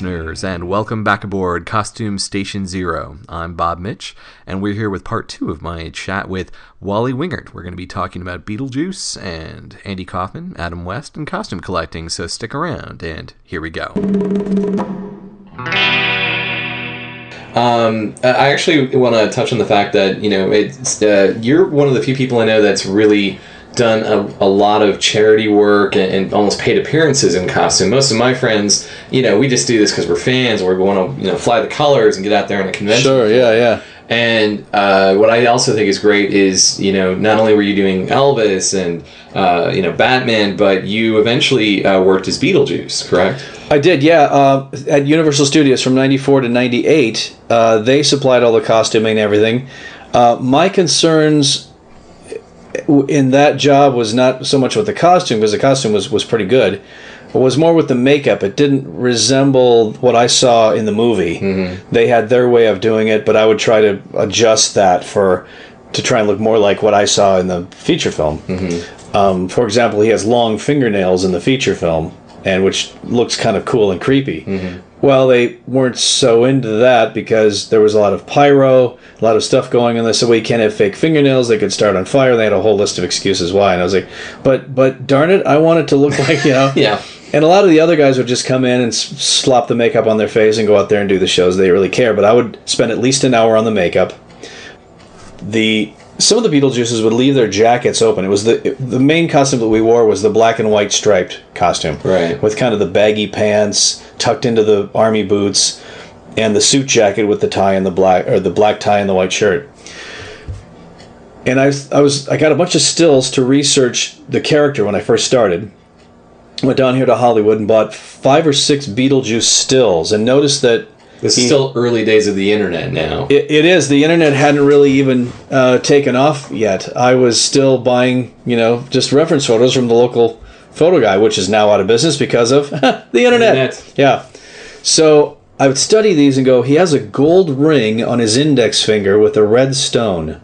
Listeners, and welcome back aboard Costume Station Zero. I'm Bob Mitch, and we're here with part two of my chat with Wally Wingert. We're going to be talking about Beetlejuice and Andy Kaufman, Adam West, and costume collecting, so stick around, and here we go. Um, I actually want to touch on the fact that you know it's uh, you're one of the few people I know that's really done a, a lot of charity work and, and almost paid appearances in costume. Most of my friends, you know, we just do this because we're fans or we want to you know fly the colors and get out there in a convention. Sure, yeah, yeah. And uh, what I also think is great is, you know, not only were you doing Elvis and, uh, you know, Batman, but you eventually uh, worked as Beetlejuice, correct? I did, yeah. Uh, at Universal Studios from 94 to 98, uh, they supplied all the costuming and everything. Uh, my concerns in that job was not so much with the costume, because the costume was, was pretty good, but was more with the makeup. It didn't resemble what I saw in the movie. Mm-hmm. They had their way of doing it, but I would try to adjust that for to try and look more like what I saw in the feature film. Mm-hmm. Um, for example, he has long fingernails in the feature film, and which looks kind of cool and creepy. Mm-hmm. Well, they weren't so into that because there was a lot of pyro, a lot of stuff going on. They said, "Well, you can't have fake fingernails; they could start on fire." They had a whole list of excuses why, and I was like, "But, but darn it, I want it to look like you know." Yeah. And a lot of the other guys would just come in and slop the makeup on their face and go out there and do the shows. They didn't really care, but I would spend at least an hour on the makeup. The some of the Beetlejuices would leave their jackets open. It was the the main costume that we wore was the black and white striped costume, Right. With kind of the baggy pants tucked into the army boots, and the suit jacket with the tie and the black or the black tie and the white shirt. And I I was I got a bunch of stills to research the character when I first started. Went down here to Hollywood and bought five or six Beetlejuice stills, and noticed that This he- is still early days of the internet now. it, it is. The internet hadn't really even uh, taken off yet. I was still buying, you know, just reference photos from the local photo guy, which is now out of business because of the internet. Internet. Yeah. So I would study these and go, he has a gold ring on his index finger with a red stone.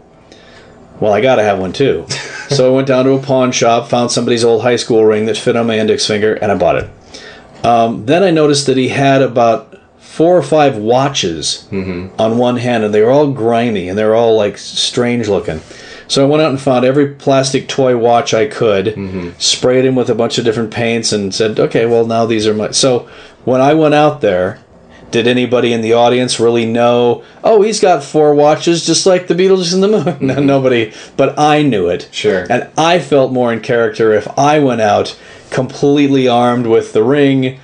Well, I gotta have one too. so I went down to a pawn shop, found somebody's old high school ring that fit on my index finger, and I bought it. Um, then I noticed that he had about four or five watches mm-hmm. on one hand, and they were all grimy and they were all like strange looking. So I went out and found every plastic toy watch I could, mm-hmm. sprayed him with a bunch of different paints, and said, "Okay, well now these are my." So when I went out there, did anybody in the audience really know? Oh, he's got four watches, just like the Beatles in the movie. No, mm-hmm. nobody, but I knew it. Sure. And I felt more in character if I went out completely armed with the ring,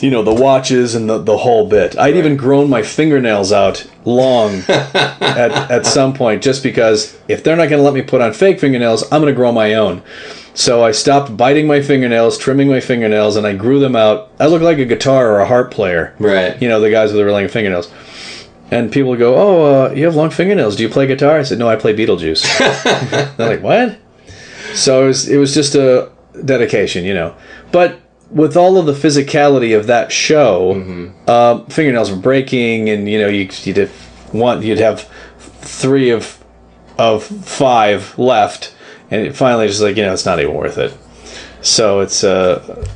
you know, the watches and the, the whole bit. I'd even grown my fingernails out long at, at some point just because if they're not going to let me put on fake fingernails, I'm going to grow my own. So I stopped biting my fingernails, trimming my fingernails, and I grew them out. I look like a guitar or a harp player. Right. You know, the guys with the really long fingernails. And people go, "Oh, uh, you have long fingernails. Do you play guitar?" I said, "No, I play Beetlejuice." They're like, "What?" So it was, it was just a dedication, you know. But with all of the physicality of that show, uh, fingernails were breaking, and you know, you, you'd have one, you'd have three of of five left, and it finally just like you know, it's not even worth it. So it's uh,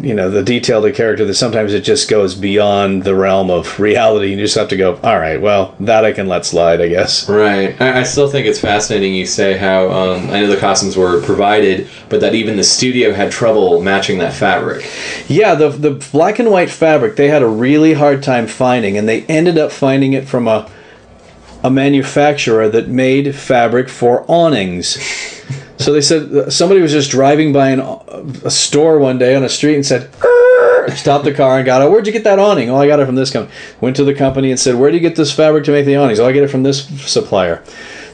you know, the detail of the character that sometimes it just goes beyond the realm of reality. and You just have to go, all right, well, that I can let slide, I guess. Right. I, I still think it's fascinating you say how um, I know the costumes were provided, but that even the studio had trouble matching that fabric. Yeah, the the black and white fabric they had a really hard time finding, and they ended up finding it from a a manufacturer that made fabric for awnings. So they said somebody was just driving by an, a store one day on a street and said, stopped the car and got it. Where'd you get that awning? Oh, I got it from this company. Went to the company and said, Where do you get this fabric to make the awnings? Oh, I get it from this supplier.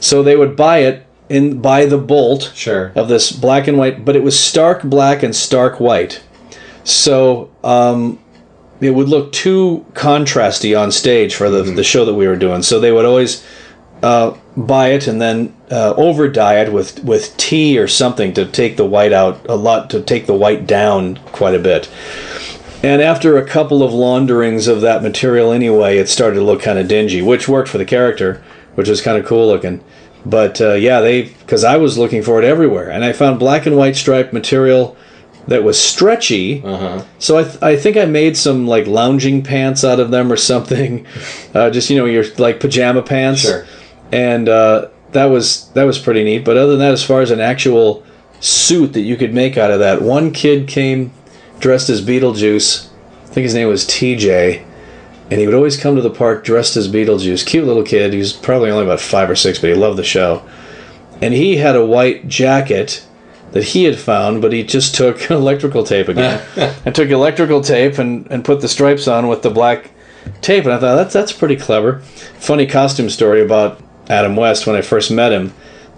So they would buy it in by the bolt Sure. of this black and white, but it was stark black and stark white. So um, it would look too contrasty on stage for the, the show that we were doing. So they would always uh, buy it and then uh, over diet with with tea or something to take the white out a lot to take the white down quite a bit. And after a couple of launderings of that material anyway, it started to look kind of dingy, which worked for the character, which was kind of cool looking. But uh, yeah, they because I was looking for it everywhere, and I found black and white striped material that was stretchy. Uh-huh. So I, th- I think I made some like lounging pants out of them or something, uh, just you know your like pajama pants. Sure. And uh, that was that was pretty neat. But other than that, as far as an actual suit that you could make out of that, one kid came dressed as Beetlejuice. I think his name was TJ. And he would always come to the park dressed as Beetlejuice. Cute little kid. He was probably only about five or six, but he loved the show. And he had a white jacket that he had found, but he just took electrical tape again. and took electrical tape and, and put the stripes on with the black tape. And I thought, that's, that's pretty clever. Funny costume story about Adam West when I first met him.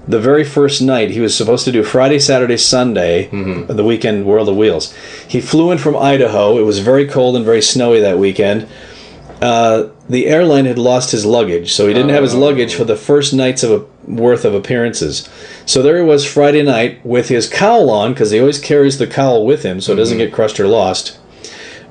The very first night, he was supposed to do Friday, Saturday, Sunday, mm-hmm. the weekend World of Wheels. He flew in from Idaho. It was very cold and very snowy that weekend uh, the airline had lost his luggage, so he didn't have his Oh. luggage for the first nights of a, worth of appearances. So there he was Friday night with his cowl on because he always carries the cowl with him so it doesn't mm-hmm. get crushed or lost.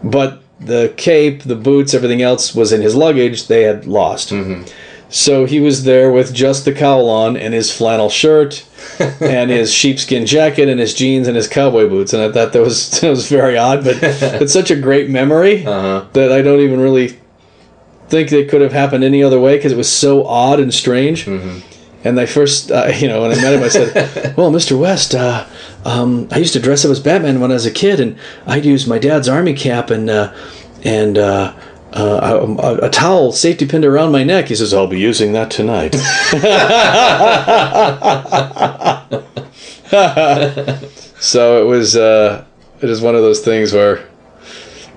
But the cape, the boots, everything else was in his luggage. They had lost. Mm-hmm. So he was there with just the cowl on and his flannel shirt and his sheepskin jacket and his jeans and his cowboy boots. And I thought that was that was very odd, but it's such a great memory Uh-huh. that I don't even really think it could have happened any other way because it was so odd and strange. And I first, uh, you know, when I met him, I said, "Well, Mr. West, uh, um, I used to dress up as Batman when I was a kid, and I'd use my dad's army cap and uh, and uh, a, a towel safety pinned around my neck." He says, "I'll be using that tonight." so it was, uh, it is one of those things where.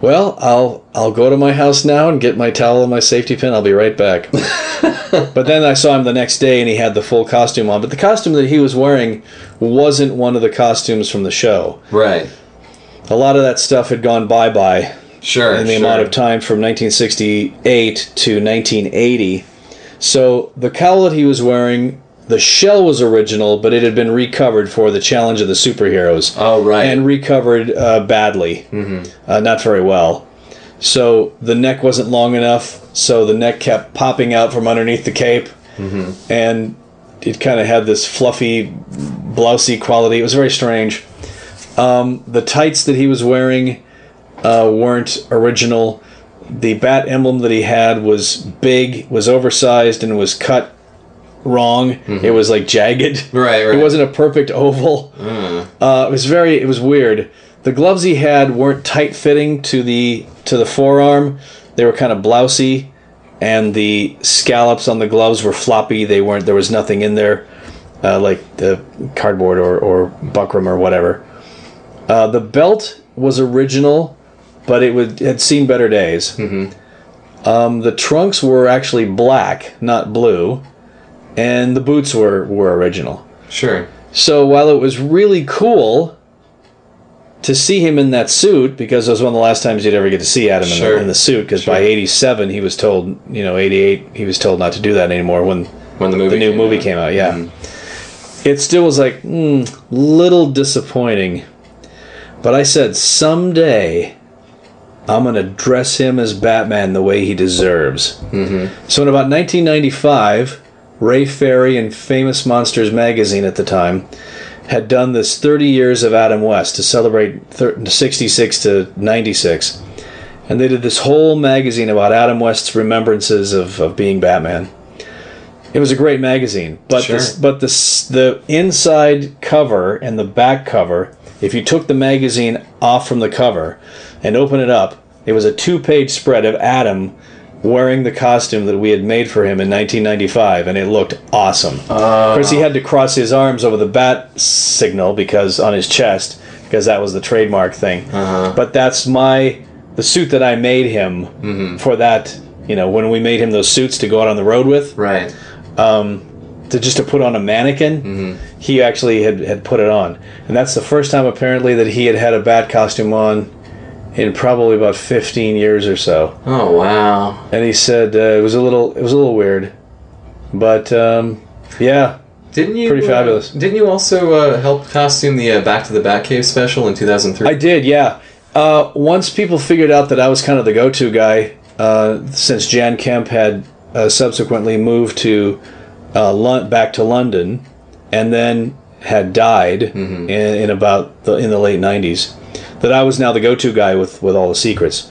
Well, I'll I'll go to my house now and get my towel and my safety pin. I'll be right back. but then I saw him the next day and he had the full costume on. But the costume that he was wearing wasn't one of the costumes from the show. Right. A lot of that stuff had gone bye bye Sure. in the sure. amount of time from 1968 to 1980. So the cowl that he was wearing, the shell was original, but it had been recovered for the Challenge of the Superheroes Oh, right. and recovered uh, badly, uh, not very well. So the neck wasn't long enough, so the neck kept popping out from underneath the cape, and it kind of had this fluffy, blousy quality. It was very strange. Um, the tights that he was wearing uh, weren't original. The bat emblem that he had was big, was oversized, and was cut wrong. It was like jagged. Right, right. It wasn't a perfect oval. Uh, it was very. It was weird. The gloves he had weren't tight fitting to the to the forearm. They were kind of blousy, and the scallops on the gloves were floppy. They weren't. There was nothing in there, uh, like the cardboard or or buckram or whatever. Uh, the belt was original, but it would had seen better days. Mm-hmm. Um, the trunks were actually black, not blue, and the boots were were original. Sure. So while it was really cool to see him in that suit, because it was one of the last times you'd ever get to see Adam in, the, in the suit, because by '87 he was told, you know, '88 he was told not to do that anymore when When the movie the new came movie out. came out. Yeah, it still was like mm, little disappointing, but I said someday I'm gonna dress him as Batman the way he deserves. Mm-hmm. So in about 1995, Ray Ferry and Famous Monsters magazine at the time had done this 30 years of Adam West to celebrate thir- 66 to 96. And they did this whole magazine about Adam West's remembrances of, of being Batman. It was a great magazine, but Sure. this, but the the inside cover and the back cover, if you took the magazine off from the cover and open it up, it was a two-page spread of Adam wearing the costume that we had made for him in 1995, and it looked awesome. Uh, of course, he had to cross his arms over the bat signal because on his chest, because that was the trademark thing. Uh-huh. But that's my the suit that I made him Mm-hmm. for that. You know, when we made him those suits to go out on the road with, Right. To just to put on a mannequin, Mm-hmm. he actually had, had put it on, and that's the first time apparently that he had had a bat costume on in probably about 15 years or so. Oh wow. And he said uh, it was a little it was a little weird, but um, yeah, Didn't you? Pretty uh, fabulous. didn't you also uh, help costume the uh, Back to the Batcave special in 2003? I did. Yeah. Uh, once people figured out that I was kind of the go-to guy, uh, since Jan Kemp had uh, subsequently moved to uh, back to London, and then had died in, in about the in the late '90s, that I was now the go-to guy with with all the secrets.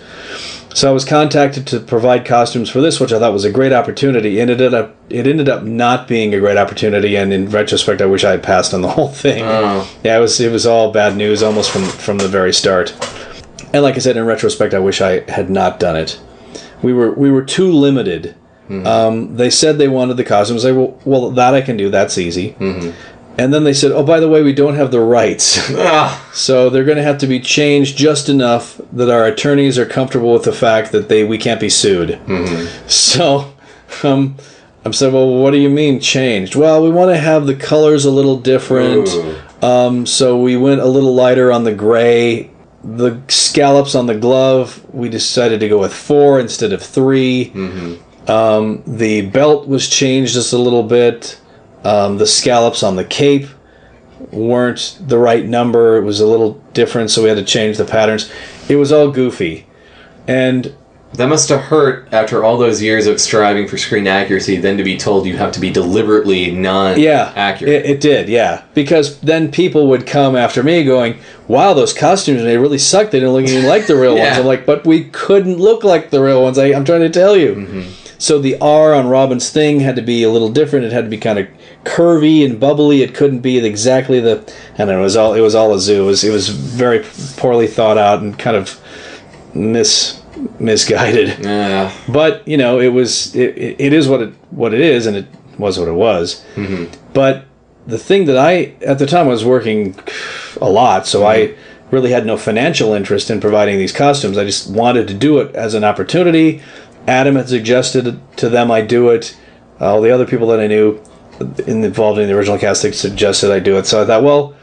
So I was contacted to provide costumes for this, which I thought was a great opportunity. It ended up it ended up not being a great opportunity, and in retrospect, I wish I had passed on the whole thing. Oh. Yeah, it was it was all bad news almost from from the very start. And like I said, in retrospect, I wish I had not done it. We were we were too limited. Um, they said they wanted the costumes. I well, well that I can do. That's easy. And then they said, oh, by the way, we don't have the rights. Ah, So they're going to have to be changed just enough that our attorneys are comfortable with the fact that they we can't be sued. So, um, I'm saying, well, what do you mean changed? Well, we want to have the colors a little different. Um, so we went a little lighter on the gray. The scallops on the glove, we decided to go with four instead of 3 Um, the belt was changed just a little bit. Um, the scallops on the cape weren't the right number. It was a little different, so we had to change the patterns. It was all goofy. And that must have hurt after all those years of striving for screen accuracy. Then to be told you have to be deliberately non yeah, accurate. It, it did, yeah. Because then people would come after me going, wow, those costumes, they really suck. They didn't look anything like the real ones. I'm like, but we couldn't look like the real ones. I, I'm trying to tell you. Mm-hmm. So the R on Robin's thing had to be a little different. It had to be kind of curvy and bubbly. It couldn't be exactly the. I don't know. It was all. It was all a zoo. It was. It was very poorly thought out and kind of mis misguided. Yeah. But you know, it was. It, it, is what it what it is, and it was what it was. Mm-hmm. But the thing that I at the time I was working a lot, so I mm-hmm. really had no financial interest in providing these costumes. I just wanted to do it as an opportunity. Adam had suggested to them I do it. All the other people that I knew involved in the original casting suggested I do it. So I thought, well,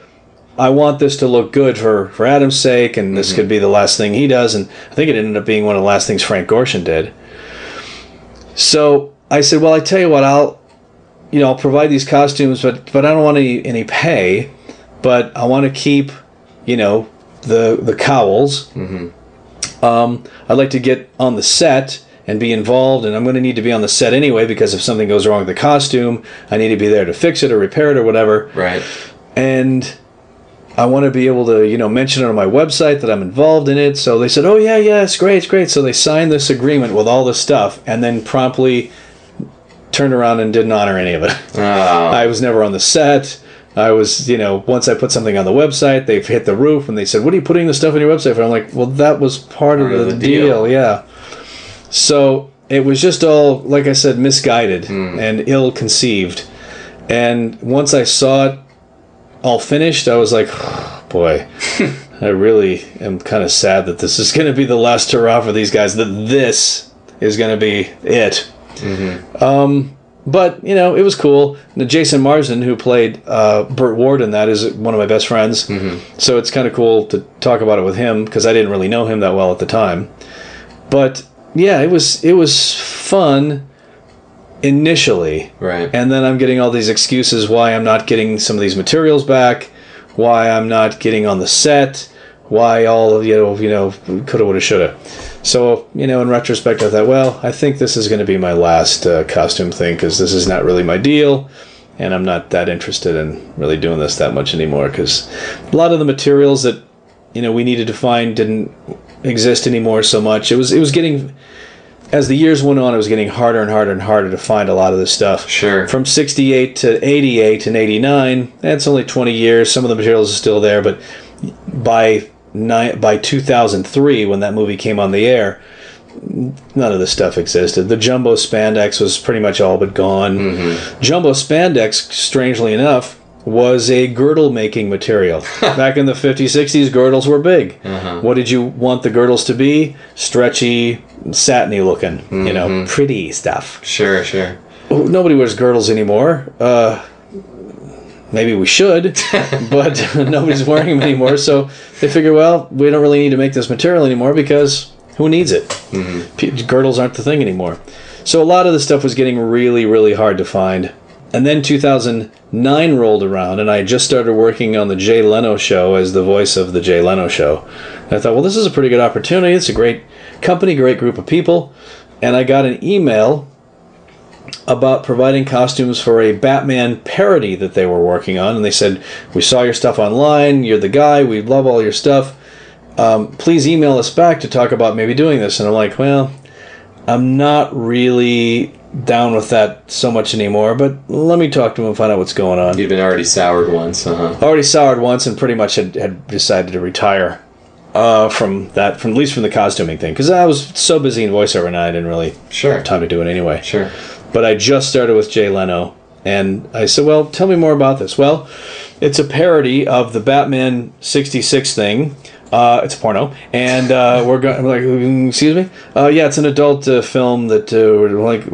I want this to look good for, for Adam's sake, and this could be the last thing he does. And I think it ended up being one of the last things Frank Gorshin did. So I said, well, I tell you what, I'll, you know, I'll provide these costumes, but but I don't want any any pay, but I want to keep, you know, the the cowls. Mm-hmm. Um, I'd like to get on the set and be involved, and I'm going to need to be on the set anyway because if something goes wrong with the costume, I need to be there to fix it or repair it or whatever Right. and I want to be able to, you know, mention it on my website that I'm involved in it. So they said, "Oh yeah, yeah, it's great, it's great." So they signed this agreement with all this stuff, and then promptly turned around and didn't honor any of it. Oh. I was never on the set. I was, you know, once I put something on the website, they've hit the roof, and they said, "What are you putting the stuff on your website for?" I'm like, "Well, that was part, of, the, deal. yeah." So it was just all, like I said, misguided and ill conceived. And once I saw it all finished, I was like, boy, I really am kind of sad that this is going to be the last hurrah for these guys. That this is going to be it. Um, but you know, it was cool. And Jason Marsden, who played uh, Burt Ward in that, is one of my best friends. So it's kind of cool to talk about it with him because I didn't really know him that well at the time. But yeah, it was it was fun initially. Right. And then I'm getting all these excuses why I'm not getting some of these materials back, why I'm not getting on the set, why all of you know, you know, coulda, woulda, shoulda. So you know, in retrospect, I thought, well, I think this is going to be my last uh, costume thing because this is not really my deal, and I'm not that interested in really doing this that much anymore because a lot of the materials that you know we needed to find didn't exist anymore so much. It was it was getting as the years went on, it was getting harder and harder and harder to find a lot of this stuff. Sure. From 68 to 88 and 89, that's only 20 years. Some of the materials are still there, but by ni- by 2003, when that movie came on the air, none of this stuff existed. The jumbo spandex was pretty much all but gone. Mm-hmm. Jumbo spandex, strangely enough, was a girdle making material. Back in the 50s, 60s, girdles were big. Uh-huh. What did you want the girdles to be? Stretchy, satiny looking, you know, mm-hmm. pretty stuff. Sure, sure. Oh, Nobody wears girdles anymore. Uh, maybe we should, but nobody's wearing them anymore. So they figure, well, we don't really need to make this material anymore because who needs it? Mm-hmm. P- girdles aren't the thing anymore. So a lot of the stuff was getting really, really hard to find. And then 2009 rolled around, and I just started working on the Jay Leno show as the voice of the Jay Leno show. And I thought, well, this is a pretty good opportunity. It's a great company, great group of people. And I got an email about providing costumes for a Batman parody that they were working on. And they said, We saw your stuff online. You're the guy. We love all your stuff. Um, please email us back to talk about maybe doing this. And I'm like, Well, I'm not really down with that so much anymore, but let me talk to him and find out what's going on. You've been already soured once, uh-huh. Already soured once and pretty much had, had decided to retire uh, from that, from at least from the costuming thing, because I was so busy in voiceover and I didn't really Sure. have time to do it anyway. Sure. But I just started with Jay Leno, and I said, "Well, tell me more about this." Well, it's a parody of the Batman '66 thing. Uh, it's a porno, and uh, we're going. Like, "Mm, excuse me. Uh, yeah, it's an adult uh, film that uh, we're like.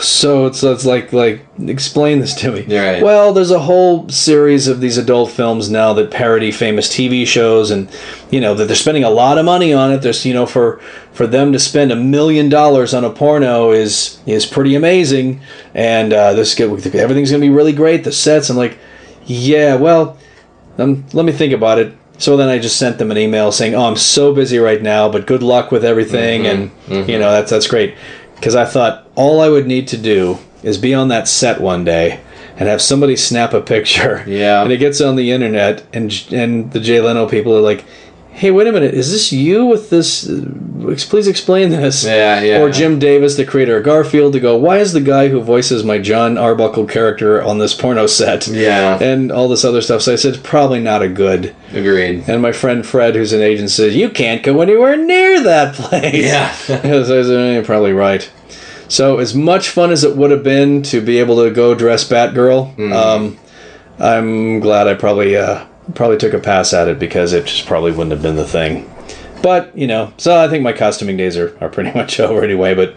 So it's it's like like explain this to me. Right. Well, there's a whole series of these adult films now that parody famous TV shows, and you know that they're spending a lot of money on it. There's you know for for them to spend a million dollars on a porno is is pretty amazing, and uh, this everything's gonna be really great. The sets, I'm like, yeah, well, um, let me think about it. So then I just sent them an email saying, "Oh, I'm so busy right now, but good luck with everything." Mm-hmm. And mm-hmm. you know that's that's great because I thought all I would need to do is be on that set one day and have somebody snap a picture. Yeah. And it gets on the internet, and and the Jay Leno people are like, "Hey, wait a minute, is this you with this? Uh, please explain this." Yeah, yeah. Or Jim Davis, the creator of Garfield, to go, "Why is the guy who voices my Jon Arbuckle character on this porno set?" Yeah. And all this other stuff. So I said, "It's probably not a good." Agreed. And my friend Fred, who's an agent, says, "You can't go anywhere near that place." Yeah. so I said, "Eh, "You're probably right." So as much fun as it would have been to be able to go dress Batgirl, um, I'm glad I probably uh, probably took a pass at it because it just probably wouldn't have been the thing. But you know, so I think my costuming days are, are pretty much over anyway. But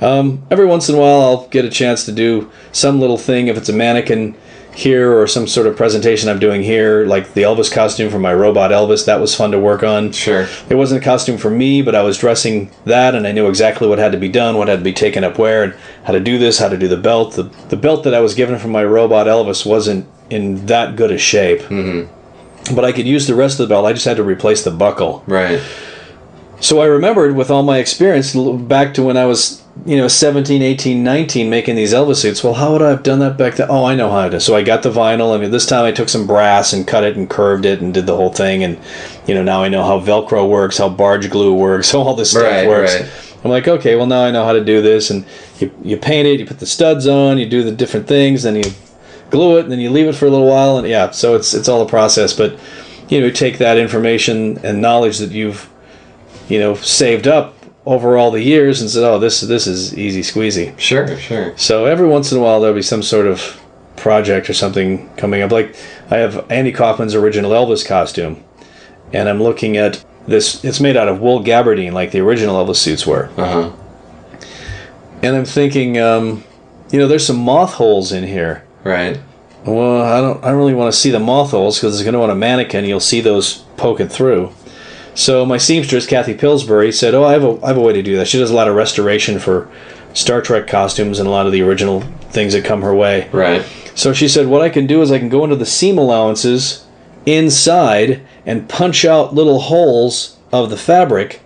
um, every once in a while, I'll get a chance to do some little thing if it's a mannequin here or some sort of presentation I'm doing here, like the Elvis costume for my robot Elvis. That was fun to work on. Sure. It wasn't a costume for me, but I was dressing that, and I knew exactly what had to be done, what had to be taken up where, and how to do this, how to do the belt. The, the belt that I was given from my robot Elvis wasn't in that good a shape. Mm-hmm. But I could use the rest of the belt. I just had to replace the buckle. Right. So I remembered with all my experience back to when I was, you know, 17, 18, 19 making these Elvis suits. Well, how would I have done that back then? Oh, I know how to. So I got the vinyl. I mean, this time I took some brass and cut it and curved it and did the whole thing. And, you know, now I know how Velcro works, how barge glue works, how all this stuff Right, works. right. I'm like, okay, well, now I know how to do this. And you, you paint it, you put the studs on, you do the different things, then you glue it, and then you leave it for a little while. And yeah, so it's, it's all a process. But, you know, take that information and knowledge that you've you know saved up over all the years and said oh this this is easy squeezy Sure, sure. so every once in a while there'll be some sort of project or something coming up like i have andy kaufman's original elvis costume and i'm looking at this it's made out of wool gabardine like the original elvis suits were Uh-huh. and i'm thinking um, you know there's some moth holes in here Right. well, I don't. I don't really want to see the moth holes because it's going to want a mannequin. You'll see those poking through. So my seamstress Kathy Pillsbury said, "Oh, I have a I have a way to do that." She does a lot of restoration for Star Trek costumes and a lot of the original things that come her way. Right. So she said, "What I can do is I can go into the seam allowances inside and punch out little holes of the fabric,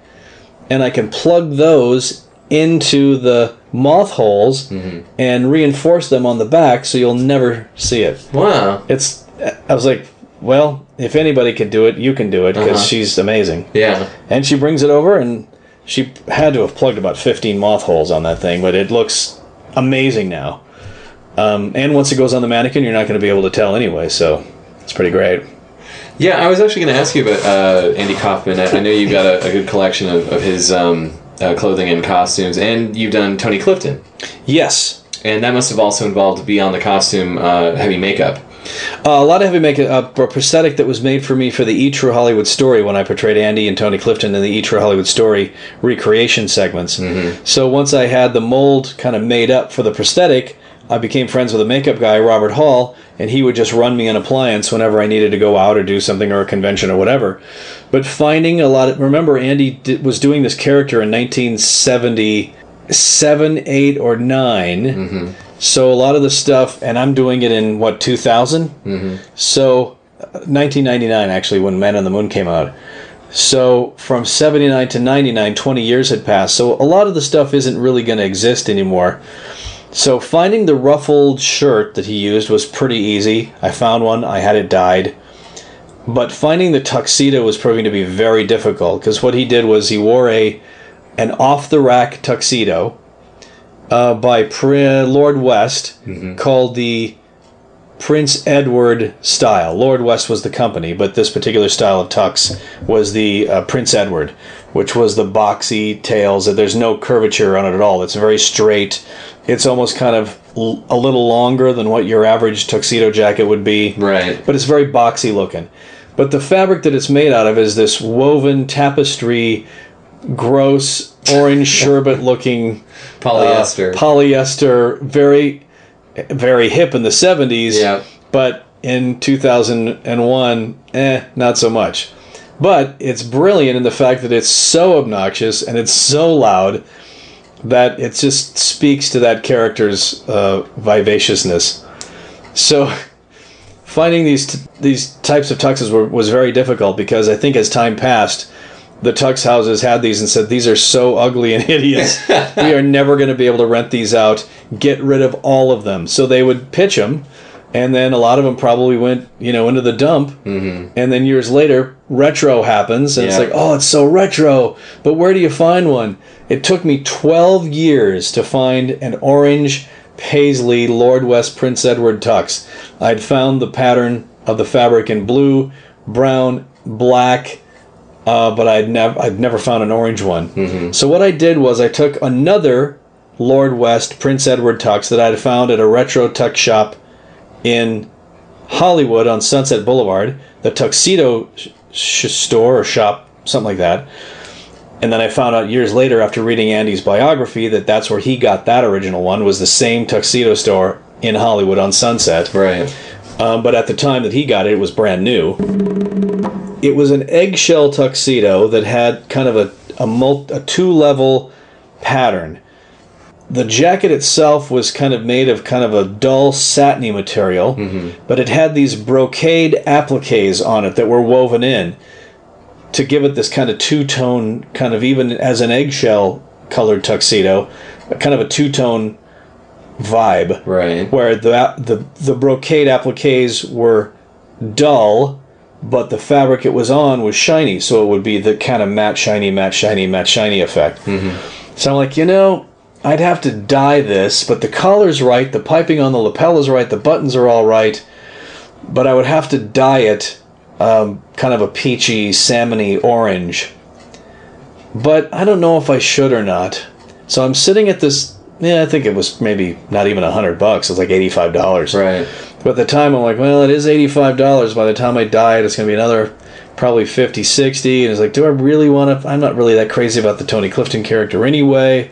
and I can plug those into the moth holes and reinforce them on the back, so you'll never see it." Wow. It's. I was like, well, if anybody could do it, you can do it because Uh-huh. she's amazing. Yeah. And she brings it over, and she had to have plugged about 15 moth holes on that thing, but it looks amazing now. Um, and once it goes on the mannequin, you're not going to be able to tell anyway, so it's pretty great. Yeah, I was actually going to ask you about uh, Andy Kaufman. I, I know you've got a, a good collection of, of his um, uh, clothing and costumes, and you've done Tony Clifton, Yes. and that must have also involved beyond the costume, uh, heavy makeup. Uh, a lot of heavy makeup, a prosthetic that was made for me for the E True Hollywood Story when I portrayed Andy and Tony Clifton in the E True Hollywood Story recreation segments. So once I had the mold kind of made up for the prosthetic, I became friends with a makeup guy, Robert Hall, and he would just run me an appliance whenever I needed to go out or do something or a convention or whatever. But finding a lot of remember Andy did, was doing this character in 1977, 8 or 9. So a lot of the stuff and I'm doing it in what 2000? So, uh, 1999 actually, when Man on the Moon came out. So, from 79 to 99, 20 years had passed. So, a lot of the stuff isn't really going to exist anymore. So, finding the ruffled shirt that he used was pretty easy. I found one, I had it dyed. But finding the tuxedo was proving to be very difficult because what he did was he wore a an off the rack tuxedo uh, by Lord West called the Prince Edward style. Lord West was the company, but this particular style of tux was the uh, Prince Edward, which was the boxy tails. That there's no curvature on it at all. It's very straight. It's almost kind of l- a little longer than what your average tuxedo jacket would be Right. but it's very boxy looking. But the fabric that it's made out of is this woven tapestry, gross orange sherbet looking Polyester. polyester, very, very hip in the 70s. Yeah. But in 2001, eh, not so much. But it's brilliant in the fact that it's so obnoxious and it's so loud that it just speaks to that character's uh, vivaciousness. So finding these t- these types of tuxes were, was very difficult because I think as time passed, the tux houses had these and said these are so ugly and hideous. we are never going to be able to rent these out. Get rid of all of them. So they would pitch them, and then a lot of them probably went you know into the dump. Mm-hmm. And then years later, retro happens, and it's like oh, it's so retro. But where do you find one? It took me twelve years to find an orange paisley Lord West Prince Edward tux. I'd found the pattern of the fabric in blue, brown, black, uh, but I'd never I'd never found an orange one. So what I did was I took another Lord West Prince Edward tux that I'd found at a retro tux shop in Hollywood on Sunset Boulevard, the tuxedo sh- sh- store or shop, something like that. And then I found out years later, after reading Andy's biography, that that's where he got that original one was the same tuxedo store in Hollywood on Sunset. right. Um, but at the time that he got it, it was brand new. It was an eggshell tuxedo that had kind of a a, mul- a two level pattern. The jacket itself was kind of made of kind of a dull satiny material, mm-hmm. but it had these brocade appliques on it that were woven in to give it this kind of two tone, kind of even as an eggshell colored tuxedo, a kind of a two tone vibe Right. where the the the brocade appliques were dull, but the fabric it was on was shiny, so it would be the kind of matte shiny, matte shiny, matte shiny effect. So I'm like, you know, I'd have to dye this, but the collar's right, the piping on the lapel is right, the buttons are all right, but I would have to dye it um, kind of a peachy, salmony orange. But I don't know if I should or not. So I'm sitting at this. Yeah, I think it was maybe not even a hundred bucks. It was like eighty-five dollars. Right. But at the time, I'm like, well, it is eighty-five dollars. By the time I dye, it's going to be another probably 50, 60. And it's like, do I really want to? I'm not really that crazy about the Tony Clifton character anyway.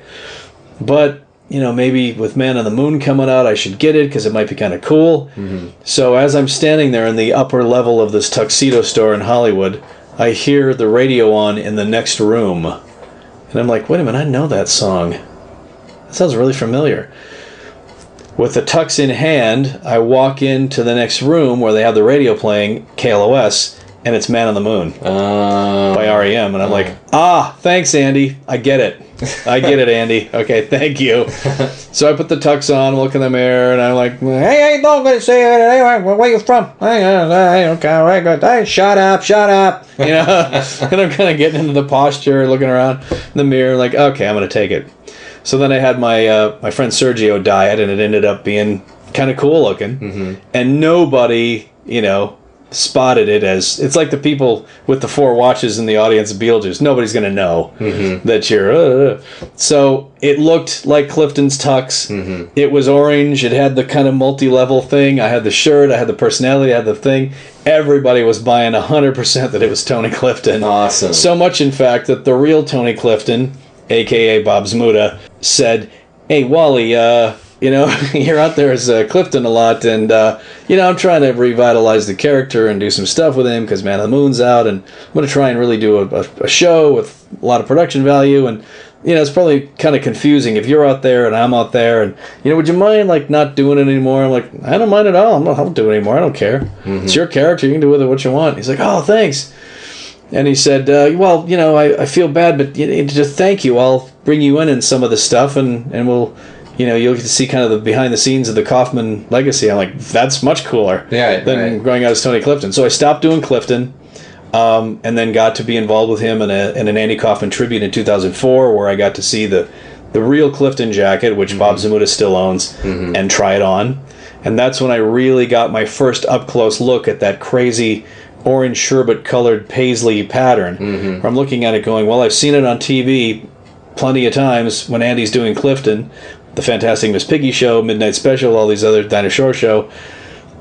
But you know, maybe with Man on the Moon coming out, I should get it because it might be kind of cool. Mm-hmm. So as I'm standing there in the upper level of this tuxedo store in Hollywood, I hear the radio on in the next room, and I'm like, wait a minute, I know that song. That sounds really familiar. With the tux in hand, I walk into the next room where they have the radio playing KLOS, and it's Man on the Moon Uh, by REM, and I'm like, ah, thanks, Andy. I get it. I get it, Andy. Okay, thank you. So I put the tux on, look in the mirror, and I'm like, hey, hey, don't gonna say it. Hey, where, you from? Hey, uh, hey, okay, all right, good. Hey, shut up, shut up. You know, and I'm kind of getting into the posture, looking around in the mirror, like, okay, I'm gonna take it. So then I had my uh, my friend Sergio dye it, and it ended up being kind of cool looking. Mm-hmm. And nobody, you know, spotted it as it's like the people with the four watches in the audience of Beetlejuice. Nobody's going to know mm-hmm. that you're. Uh, uh, uh, so it looked like Clifton's tux. Mm-hmm. It was orange. It had the kind of multi-level thing. I had the shirt. I had the personality. I had the thing. Everybody was buying hundred percent that it was Tony Clifton. Awesome. So much, in fact, that the real Tony Clifton, aka Bob Zmuda, said, "Hey Wally, uh, you know, you're out there as uh, Clifton a lot, and uh, you know, I'm trying to revitalize the character and do some stuff with him because Man of the Moon's out, and I'm going to try and really do a, a, a show with a lot of production value and." You know, it's probably kind of confusing if you're out there and I'm out there, and you know, would you mind like not doing it anymore? I'm like, I don't mind at all. I'm not, I don't do it anymore. I don't care. It's your character. You can do with it what you want. He's like, oh, thanks. And he said, uh, "Well, you know, I, I feel bad, but you know, just thank you. I'll bring you in in some of the stuff, and and we'll, you know, you'll get to see kind of the behind the scenes of the Kaufman legacy." I'm like, "That's much cooler Yeah, than right. going out as Tony Clifton." So I stopped doing Clifton, um, and then got to be involved with him in, a, in an Andy Kaufman tribute in 2004, where I got to see the the real Clifton jacket, which Bob Zmuda still owns, and try it on. And that's when I really got my first up close look at that crazy orange sherbet colored paisley pattern. Where I'm looking at it going, well, I've seen it on TV plenty of times when Andy's doing Clifton, the Fantastic Miss Piggy show, Midnight Special, all these other Dinah Shore show.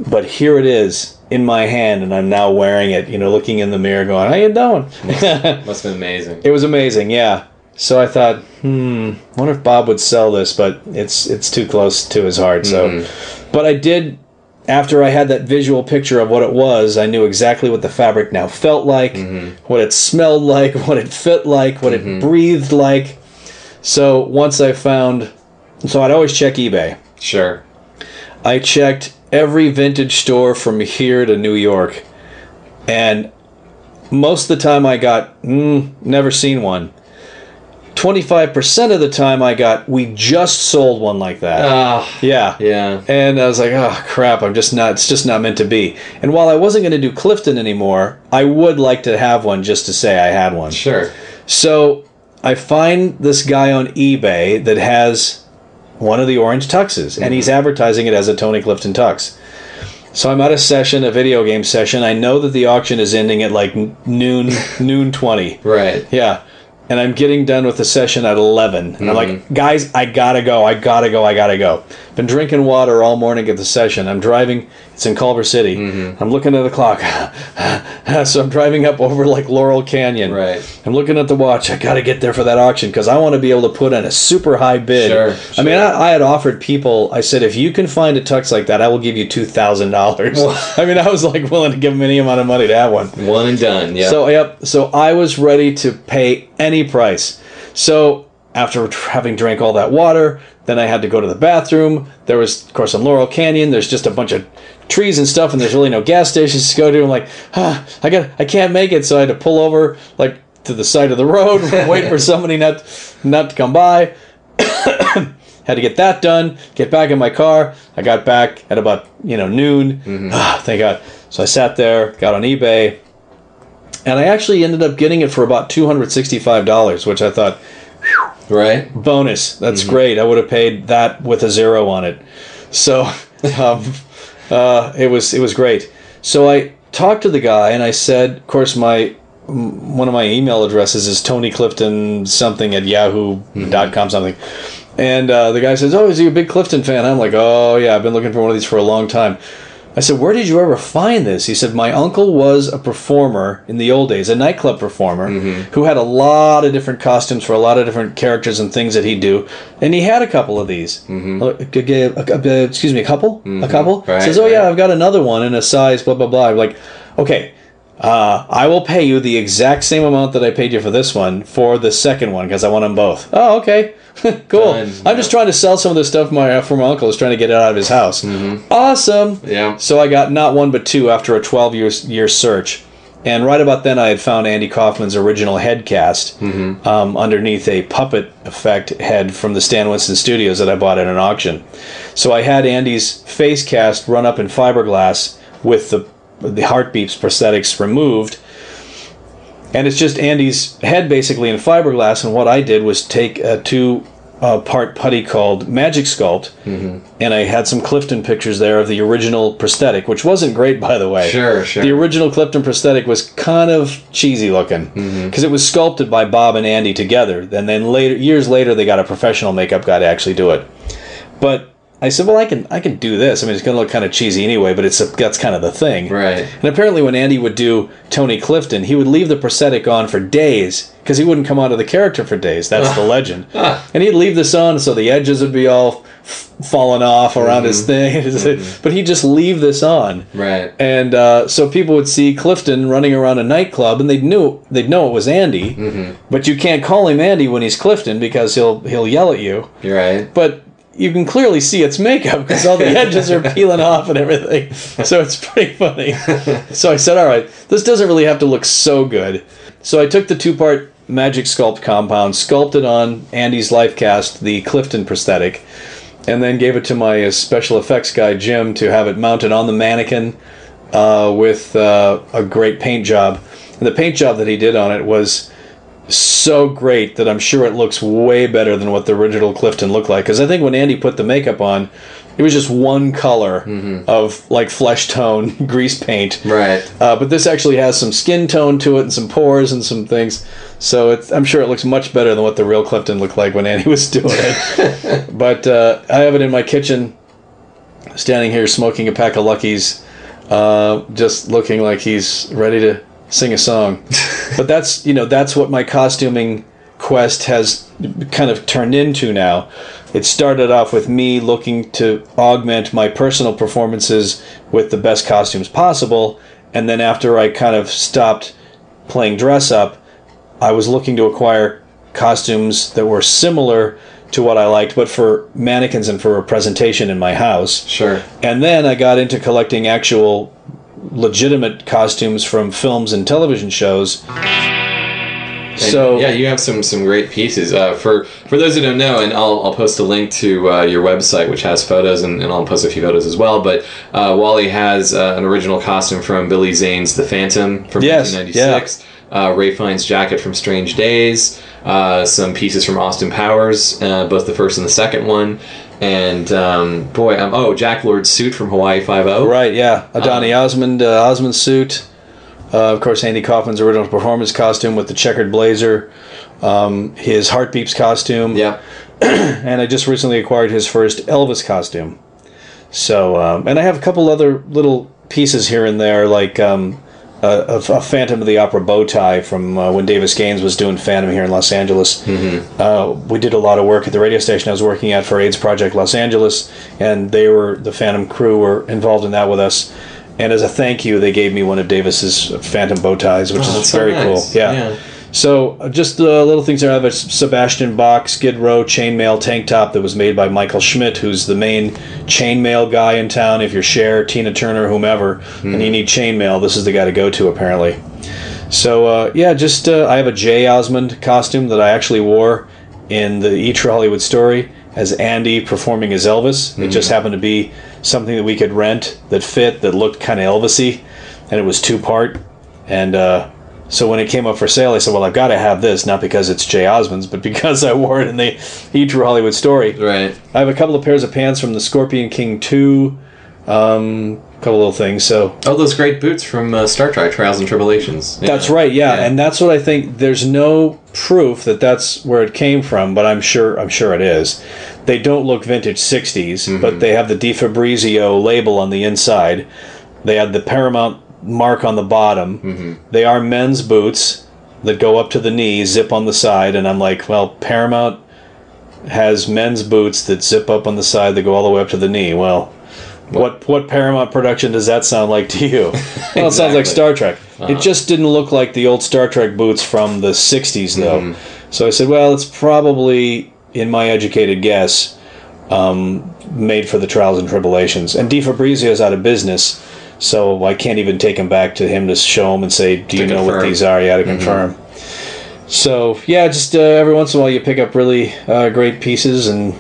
But here it is in my hand, and I'm now wearing it. You know, looking in the mirror, going, "How you doing?" Must have been amazing. it was amazing, yeah. So I thought, hmm, wonder if Bob would sell this, but it's it's too close to his heart. So, but I did. After I had that visual picture of what it was, I knew exactly what the fabric now felt like, what it smelled like, what it fit like, what it breathed like. So once I found, so I'd always check eBay. Sure. I checked every vintage store from here to New York, and most of the time I got mm, never seen one. Twenty five percent of the time I got we just sold one like that. Ah, yeah. yeah. And I was like, oh crap, I'm just not it's just not meant to be. And while I wasn't gonna do Clifton anymore, I would like to have one just to say I had one. Sure. So I find this guy on eBay that has one of the orange tuxes, and he's advertising it as a Tony Clifton tux. So I'm at a session, a video game session. I know that the auction is ending at like noon, noon twenty. Right. Yeah. And I'm getting done with the session at 11. And I'm like, mm-hmm. guys, I gotta go. I gotta go. I gotta go. Been drinking water all morning at the session. I'm driving. It's in Culver City. Mm-hmm. I'm looking at the clock. so I'm driving up over like Laurel Canyon. Right. I'm looking at the watch. I gotta get there for that auction because I want to be able to put in a super high bid. Sure, I mean. I, I had offered people. I said, if you can find a tux like that, I will give you two thousand dollars. I mean, I was like willing to give them any amount of money to have one. One and done. Yeah. So yep. So I was ready to pay any price. So after having drank all that water, then I had to go to the bathroom. There was, of course, in Laurel Canyon. There's just a bunch of trees and stuff, and there's really no gas stations to go to. I'm like, ah, I got, I can't make it. So I had to pull over like to the side of the road, wait for somebody not, not to come by. had to get that done. Get back in my car. I got back at about you know noon. Ah, thank God. So I sat there, got on eBay, and I actually ended up getting it for about two hundred sixty-five dollars, which I thought right. bonus. That's great. I would have paid that with a zero on it. So um, uh, it was it was great. So I talked to the guy and I said, of course, my m- one of my email addresses is Tony Clifton something at yahoo.com something. And uh, the guy says, "Oh, is he a big Clifton fan?" I'm like, "Oh yeah, I've been looking for one of these for a long time." I said, "Where did you ever find this?" He said, "My uncle was a performer in the old days, a nightclub performer mm-hmm. who had a lot of different costumes for a lot of different characters and things that he'd do, and he had a couple of these. Mm-hmm. Uh, g- a- a- uh, excuse me, a couple, a mm-hmm. couple." Right, says, "Oh yeah. I've got another one in a size blah blah blah." I'm like, "Okay." Uh, I will pay you the exact same amount that I paid you for this one for the second one because I want them both. Oh, okay, cool. Done. I'm just trying to sell some of this stuff my for my uncle is trying to get it out of his house. Awesome. Yeah. So I got not one but two after a 12 year, year search. And right about then, I had found Andy Kaufman's original head cast um, underneath a puppet effect head from the Stan Winston Studios that I bought at an auction. So I had Andy's face cast run up in fiberglass with the the Heartbeeps prosthetics removed. And it's just Andy's head basically in fiberglass. And what I did was take uh, two uh, part putty called Magic Sculpt, and I had some Clifton pictures there of the original prosthetic, which wasn't great, by the way. Sure, sure. The original Clifton prosthetic was kind of cheesy looking because it was sculpted by Bob and Andy together. And then later, years later, they got a professional makeup guy to actually do it. But I said, well, I can I can do this. I mean, it's going to look kind of cheesy anyway, but it's a, that's kind of the thing. Right. And apparently, when Andy would do Tony Clifton, he would leave the prosthetic on for days because he wouldn't come out of the character for days. That's the legend. And he'd leave this on so the edges would be all f- falling off around his mm-hmm. thing. Mm-hmm. but he'd just leave this on. Right. And uh, so people would see Clifton running around a nightclub, and they'd knew they'd know it was Andy. Mm-hmm. But you can't call him Andy when he's Clifton because he'll he'll yell at you. You're right. But you can clearly see it's makeup because all the edges are peeling off and everything. So it's pretty funny. So I said, all right, this doesn't really have to look so good. So I took the two part Magic Sculpt compound, sculpted on Andy's life cast, the Clifton prosthetic, and then gave it to my uh, special effects guy, Jim, to have it mounted on the mannequin uh, with uh, a great paint job. And the paint job that he did on it was so great that I'm sure it looks way better than what the original Clifton looked like. Because I think when Andy put the makeup on, it was just one color of like flesh tone grease paint. Right. Uh, but this actually has some skin tone to it and some pores and some things. So it's, I'm sure it looks much better than what the real Clifton looked like when Andy was doing it. but uh, I have it in my kitchen, standing here smoking a pack of Luckies, uh, just looking like he's ready to sing a song. but that's you know that's what my costuming quest has kind of turned into now. It started off with me looking to augment my personal performances with the best costumes possible, and then after I kind of stopped playing dress up, I was looking to acquire costumes that were similar to what I liked, but for mannequins and for a presentation in my house. Sure. And then I got into collecting actual legitimate costumes from films and television shows. And, So yeah, you have some some great pieces. Uh, for for those who don't know, and I'll, I'll post a link to uh, your website, which has photos, and, and I'll post a few photos as well. But uh, Wally has uh, an original costume from Billy Zane's The Phantom from Yes, 1996. Uh, Rafe Fiennes' jacket from Strange Days. Uh, some pieces from Austin Powers, uh, both the first and the second one. And um, boy, um, oh, Jack Lord's suit from Hawaii Five O. right, yeah, a Donny Osmond uh, Osmond suit. Uh, of course, Andy Kaufman's original performance costume with the checkered blazer. Um, his Heartbeeps costume. Yeah. and I just recently acquired his first Elvis costume. So, um, and I have a couple other little pieces here and there, like um, a, a, Phantom of the Opera bow tie from uh, when Davis Gaines was doing Phantom here in Los Angeles. Uh, we did a lot of work at the radio station I was working at for AIDS Project Los Angeles, and they were the Phantom crew were involved in that with us. And as a thank you, they gave me one of Davis's Phantom bow ties, which Oh, is that's so very nice. cool. Yeah. Yeah. So uh, just the little things there. I have a Sebastian Bach Skid Row chainmail tank top that was made by Michael Schmidt, who's the main chainmail guy in town. If you're Cher, Tina Turner, whomever, and you need chainmail, this is the guy to go to apparently. So uh, yeah, just uh, I have a Jay Osmond costume that I actually wore in the E True Hollywood Story as Andy performing as Elvis. It just happened to be something that we could rent that fit that looked kind of Elvisy, and it was two part. And uh, so when it came up for sale, I said, "Well, I've got to have this, not because it's Jay Osmond's, but because I wore it in the E True Hollywood Story." Right. I have a couple of pairs of pants from the Scorpion King Two, um, a couple of little things. So Oh, those great boots from uh, Star Trek: Trials and Tribble-ations. Yeah. That's right, yeah. Yeah. and that's what I think. There's no proof that that's where it came from, but I'm sure I'm sure it is. They don't look vintage '60s, but they have the Di Fabrizio label on the inside. They had the Paramount mark on the bottom. Mm-hmm. They are men's boots that go up to the knee, zip on the side, and I'm like, well, Paramount has men's boots that zip up on the side that go all the way up to the knee. Well, what what Paramount production does that sound like to you? Well, it sounds like Star Trek. It uh-huh. just didn't look like the old Star Trek boots from the '60s, though. Mm-hmm. So I said, well, it's probably, in my educated guess, um, made for the Trials and Tribble-ations. And Di Fabrizio's out of business, so I can't even take him back to him to show him and say, "Do you know what these are?" Yeah, to confirm. So yeah, just uh, every once in a while you pick up really uh, great pieces and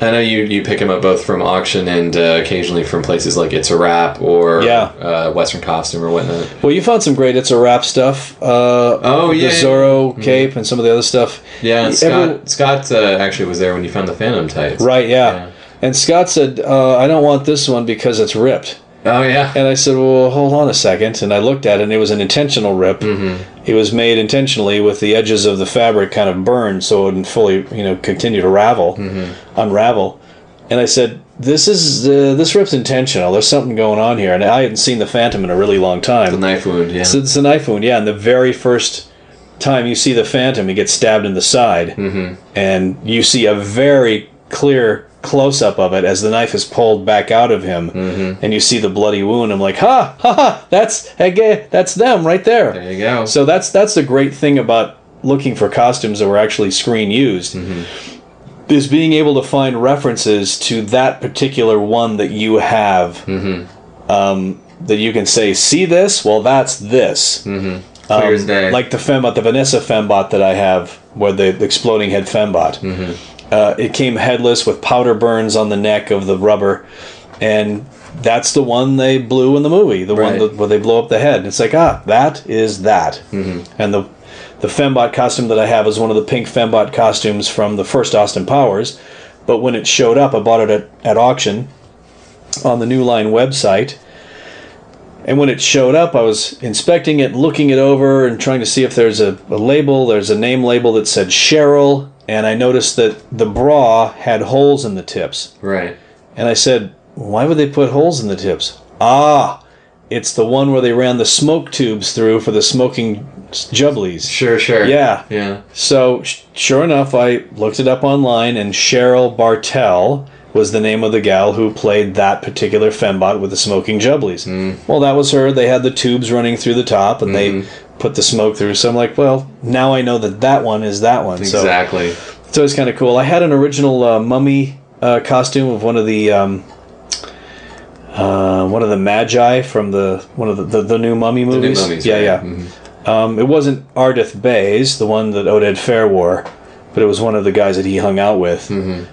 I know you, you pick them up both from auction and uh, occasionally from places like It's a Wrap or Yeah. uh, Western Costume or whatnot. Well, you found some great It's a Wrap stuff. Uh, Oh, yeah, The yeah. Zorro cape and some of the other stuff. Yeah, Every- Scott Scott uh, actually was there when you found the Phantom tights. Right, yeah. Yeah. And Scott said, uh, I don't want this one because it's ripped. Oh yeah. And I said, well, hold on a second. And I looked at it, and it was an intentional rip. Mm-hmm. It was made intentionally with the edges of the fabric kind of burned so it wouldn't fully, you know, continue to ravel, unravel. And I said, this is uh, this rip's intentional. There's something going on here. And I hadn't seen the Phantom in a really long time. The knife wound. Yeah. So it's a knife wound, yeah. And the very first time you see the Phantom, he gets stabbed in the side, mm-hmm. and you see a very clear close up of it as the knife is pulled back out of him, mm-hmm. and you see the bloody wound. I'm like, ha, ha, ha! That's hey, that's them right there. there you go. So that's that's the great thing about looking for costumes that were actually screen used. Mm-hmm. Is being able to find references to that particular one that you have, mm-hmm. um, that you can say, "See this? Well, that's this." Mm-hmm. Um, as day. Like the fembot, the Vanessa fembot that I have, where the, the exploding head fembot. Uh, it came headless with powder burns on the neck of the rubber, and that's the one they blew in the movie. The one that, where they blow up the head. It's like ah, that is that. And the the fembot costume that I have is one of the pink fembot costumes from the first Austin Powers. But when it showed up, I bought it at, at auction on the New Line website. And when it showed up, I was inspecting it, looking it over, and trying to see if there's a, a label. There's a name label that said Cheryl, and I noticed that the bra had holes in the tips. right. And I said, Why would they put holes in the tips? Ah, it's the one where they ran the smoke tubes through for the smoking jubblies. Sure. Sure. Yeah. Yeah. So, sh- sure enough, I looked it up online, and Cheryl Bartell was the name of the gal who played that particular fembot with the smoking jubblies. Well, that was her. They had the tubes running through the top, and they put the smoke through. So I'm like, well, now I know that that one is that one. Exactly. so it's kind of cool. I had an original uh, mummy uh, costume of one of the. Um, uh, one of the magi from the one of the, the, the new mummy new movies. mummies, yeah, right. yeah. Mhm. Um, it wasn't Ardeth Bay's, the one that Oded Fehr wore, but it was one of the guys that he hung out with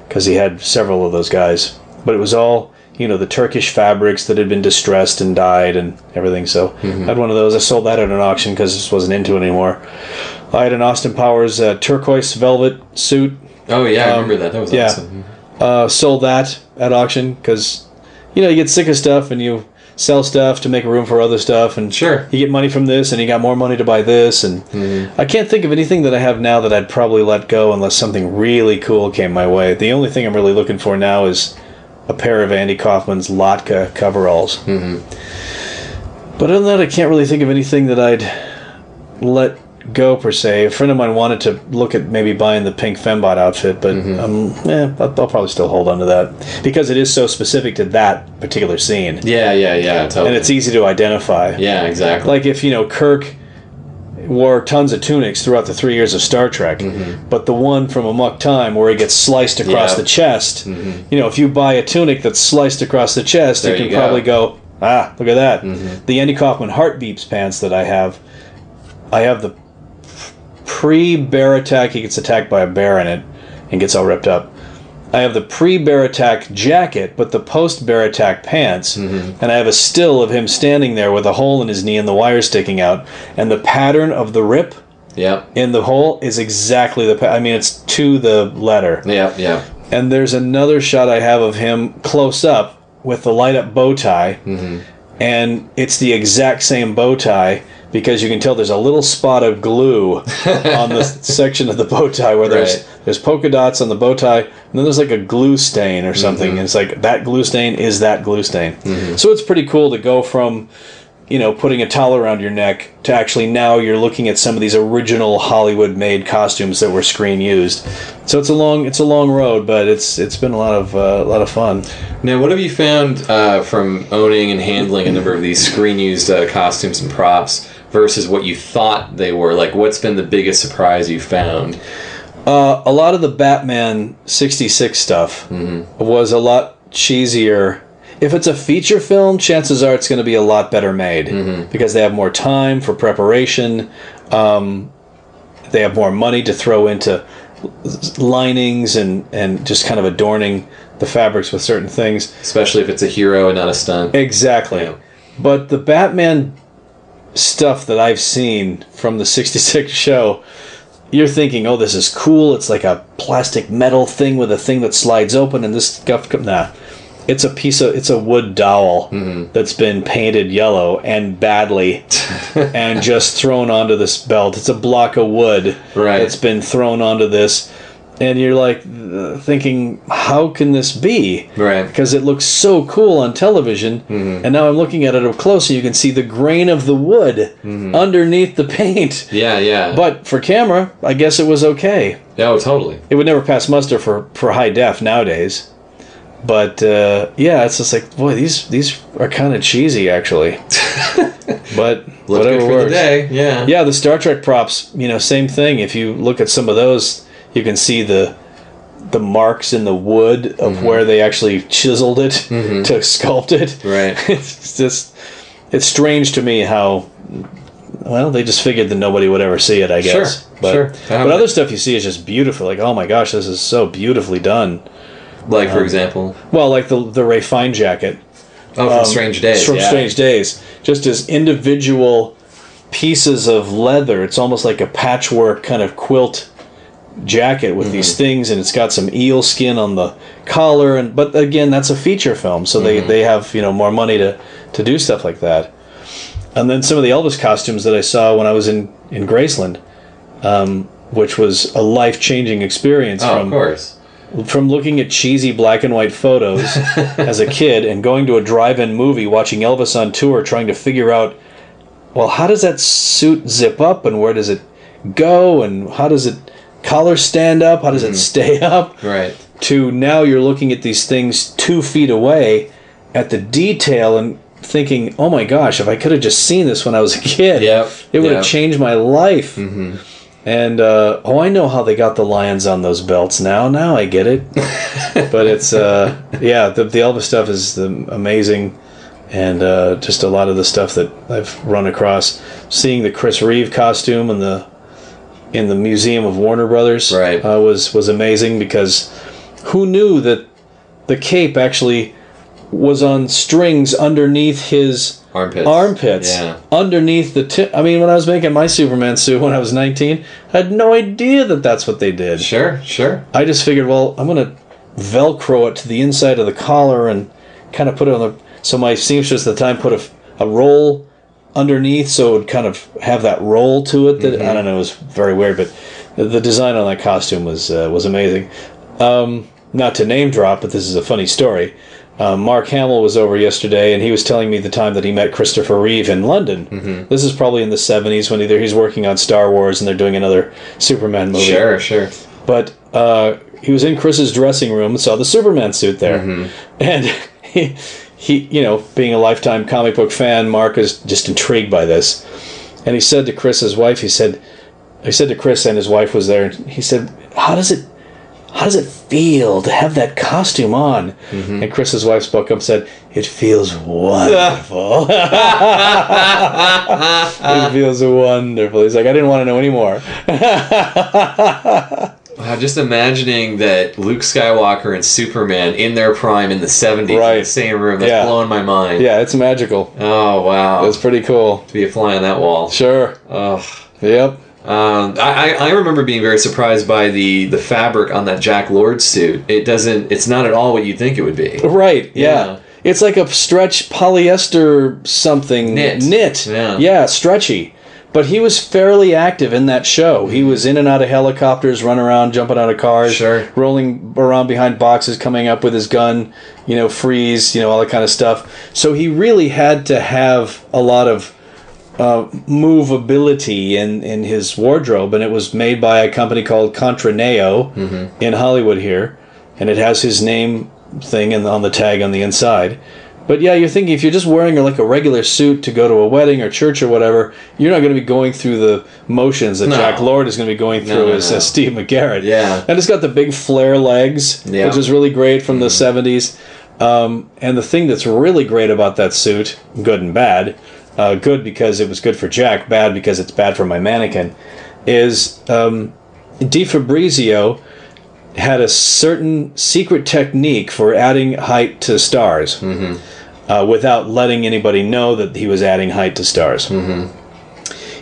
because he had several of those guys. But it was all you know the Turkish fabrics that had been distressed and dyed and everything. So I had one of those. I sold that at an auction because I just wasn't into it anymore. I had an Austin Powers uh, turquoise velvet suit. Oh yeah, I Um, remember that. That was yeah. awesome. Uh, sold that at auction because you know you get sick of stuff and you sell stuff to make room for other stuff and Sure. you get money from this and you got more money to buy this and I can't think of anything that I have now that I'd probably let go unless something really cool came my way. The only thing I'm really looking for now is a pair of Andy Kaufman's Latka coveralls. But other than that, I can't really think of anything that I'd let go per se. A friend of mine wanted to look at maybe buying the pink fembot outfit, but um, eh, I'll, I'll probably still hold on to that because it is so specific to that particular scene, Yeah, yeah, yeah. Totally. and it's easy to identify. yeah, exactly. Like if you know Kirk wore tons of tunics throughout the three years of Star Trek, mm-hmm. but the one from a Amok Time where he gets sliced across Yeah. the chest, mm-hmm. you know, if you buy a tunic that's sliced across the chest, There you can you go. probably go, ah, look at that. Mm-hmm. The Andy Kaufman Heartbeeps pants that I have, I have the pre bear attack. He gets attacked by a bear in it and gets all ripped up. I have the pre bear attack jacket, but the post bear attack pants, mm-hmm. and I have a still of him standing there with a hole in his knee and the wire sticking out, and the pattern of the rip Yep. in the hole is exactly the. Pa- I mean, it's to the letter. Yeah, yeah. And there's another shot I have of him close up with the light up bow tie, mm-hmm. and it's the exact same bow tie because you can tell there's a little spot of glue on the section of the bow tie where there's Right. there's polka dots on the bow tie, and then there's like a glue stain or something. And it's like that glue stain is that glue stain. So it's pretty cool to go from you know, putting a towel around your neck to actually now you're looking at some of these original Hollywood made costumes that were screen used. So it's a long it's a long road, but it's it's been a lot of uh, a lot of fun. Now, what have you found uh, from owning and handling a number of these screen used uh, costumes and props versus what you thought they were? Like, what's been the biggest surprise you found? Uh, a lot of the Batman 66 stuff was a lot cheesier. If it's a feature film, chances are it's going to be a lot better made because they have more time for preparation. Um, they have more money to throw into linings and and just kind of adorning the fabrics with certain things. Especially if it's a hero and not a stunt. Exactly. Yeah. But the Batman stuff that I've seen from the 66 show, you're thinking, oh, this is cool. It's like a plastic metal thing with a thing that slides open and this stuff. Nah. It's a piece of, it's a wood dowel Mm-hmm. that's been painted yellow and badly and just thrown onto this belt. It's a block of wood Right. that's been thrown onto this. And you're like thinking, how can this be? Right. because it looks so cool on television. And now I'm looking at it up close, and you can see the grain of the wood underneath the paint. Yeah, yeah. But for camera, I guess it was okay. oh, totally. It would never pass muster for, for high def nowadays. But uh, yeah, it's just like boy, these these are kind of cheesy actually. but whatever works. the day. Yeah. Yeah, the Star Trek props, you know, same thing. If you look at some of those, you can see the the marks in the wood of Mm-hmm. where they actually chiseled it mm-hmm. to sculpt it. Right. It's just it's strange to me how well they just figured that nobody would ever see it. I Sure, guess. But, sure. But other stuff you see is just beautiful. Like oh my gosh, this is so beautifully done. Like, for um, example, Well, like the the Rafe Fiennes jacket oh, from um, Strange Days. from yeah. Strange Days, just as individual pieces of leather. It's almost like a patchwork kind of quilt jacket with these things, and it's got some eel skin on the collar. And but again, that's a feature film, so they they have you know more money to to do stuff like that. And then some of the Elvis costumes that I saw when I was in in Graceland, um, which was a life changing experience Oh, from of course. from looking at cheesy black and white photos as a kid and going to a drive-in movie watching Elvis on tour trying to figure out well how does that suit zip up and where does it go and how does it collar stand up how does it stay up Right. to now you're looking at these things two feet away at the detail and thinking oh my gosh if i could have just seen this when i was a kid Yep, it would yep. have changed my life and uh, oh, I know how they got the lions on those belts now. Now I get it. but it's uh, yeah, the, the Elvis stuff is the amazing, and uh, just a lot of the stuff that I've run across. Seeing the Chris Reeve costume and the in the Museum of Warner Brothers Right. uh, was was amazing because who knew that the cape actually was on strings underneath his Armpits. armpits Yeah. underneath the tip. I mean, when I was making my Superman suit when I was 19, I had no idea that that's what they did. Sure, sure. I just figured, well, I'm to Velcro it to the inside of the collar and kind of put it on the. So my seamstress at the time put a, a roll underneath so it would kind of have that roll to it. That I don't know, it was very weird, but the, design on that costume was uh, was amazing. Um, not to name drop, but this is a funny story. Uh, Mark Hamill was over yesterday, and he was telling me the time that he met Christopher Reeve in London. This is probably in the '70s when either he's working on Star Wars and they're doing another Superman movie, Sure, sure. but uh, he was in Chris's dressing room and saw the Superman suit there, and he, he, you know, being a lifetime comic book fan, Mark is just intrigued by this, and he said to Chris, his wife, he said, he said to Chris and his wife was there, and he said, "How does it, how does it feel to have that costume on?" Mm-hmm. And Chris's wife spoke up and said, "It feels wonderful. it feels wonderful." He's like, "I didn't want to know anymore." Wow, just imagining that Luke Skywalker and Superman in their prime in the 70s in Right. the same room. That's Yeah. blowing my mind. yeah, it's magical. Oh, wow. It's pretty cool. to be a fly on that wall. Sure. Oh. Yep. Um, I, I I remember being very surprised by the, the fabric on that Jack Lord suit. It doesn't. It's not at all what you'd think it would be. Right. Yeah. Yeah. It's like a stretch polyester something Knit. knit. Yeah. Yeah, stretchy. But he was fairly active in that show. He was in and out of helicopters, running around, jumping out of cars, Sure. rolling around behind boxes, coming up with his gun, you know, freeze, you know, all that kind of stuff. So he really had to have a lot of uh, movability in, in his wardrobe, and it was made by a company called Contraneo in Hollywood here, and it has his name thing in, on the tag on the inside. But yeah, you're thinking if you're just wearing like a regular suit to go to a wedding or church or whatever, you're not going to be going through the motions that No. Jack Lord is going to be going through no, as, no. as Steve McGarrett. Yeah. and it's got the big flare legs, Yeah. which is really great from the '70s. Um, and the thing that's really great about that suit, good and bad, uh, good because it was good for Jack, bad because it's bad for my mannequin, is um, DiFabrizio had a certain secret technique for adding height to stars uh, without letting anybody know that he was adding height to stars.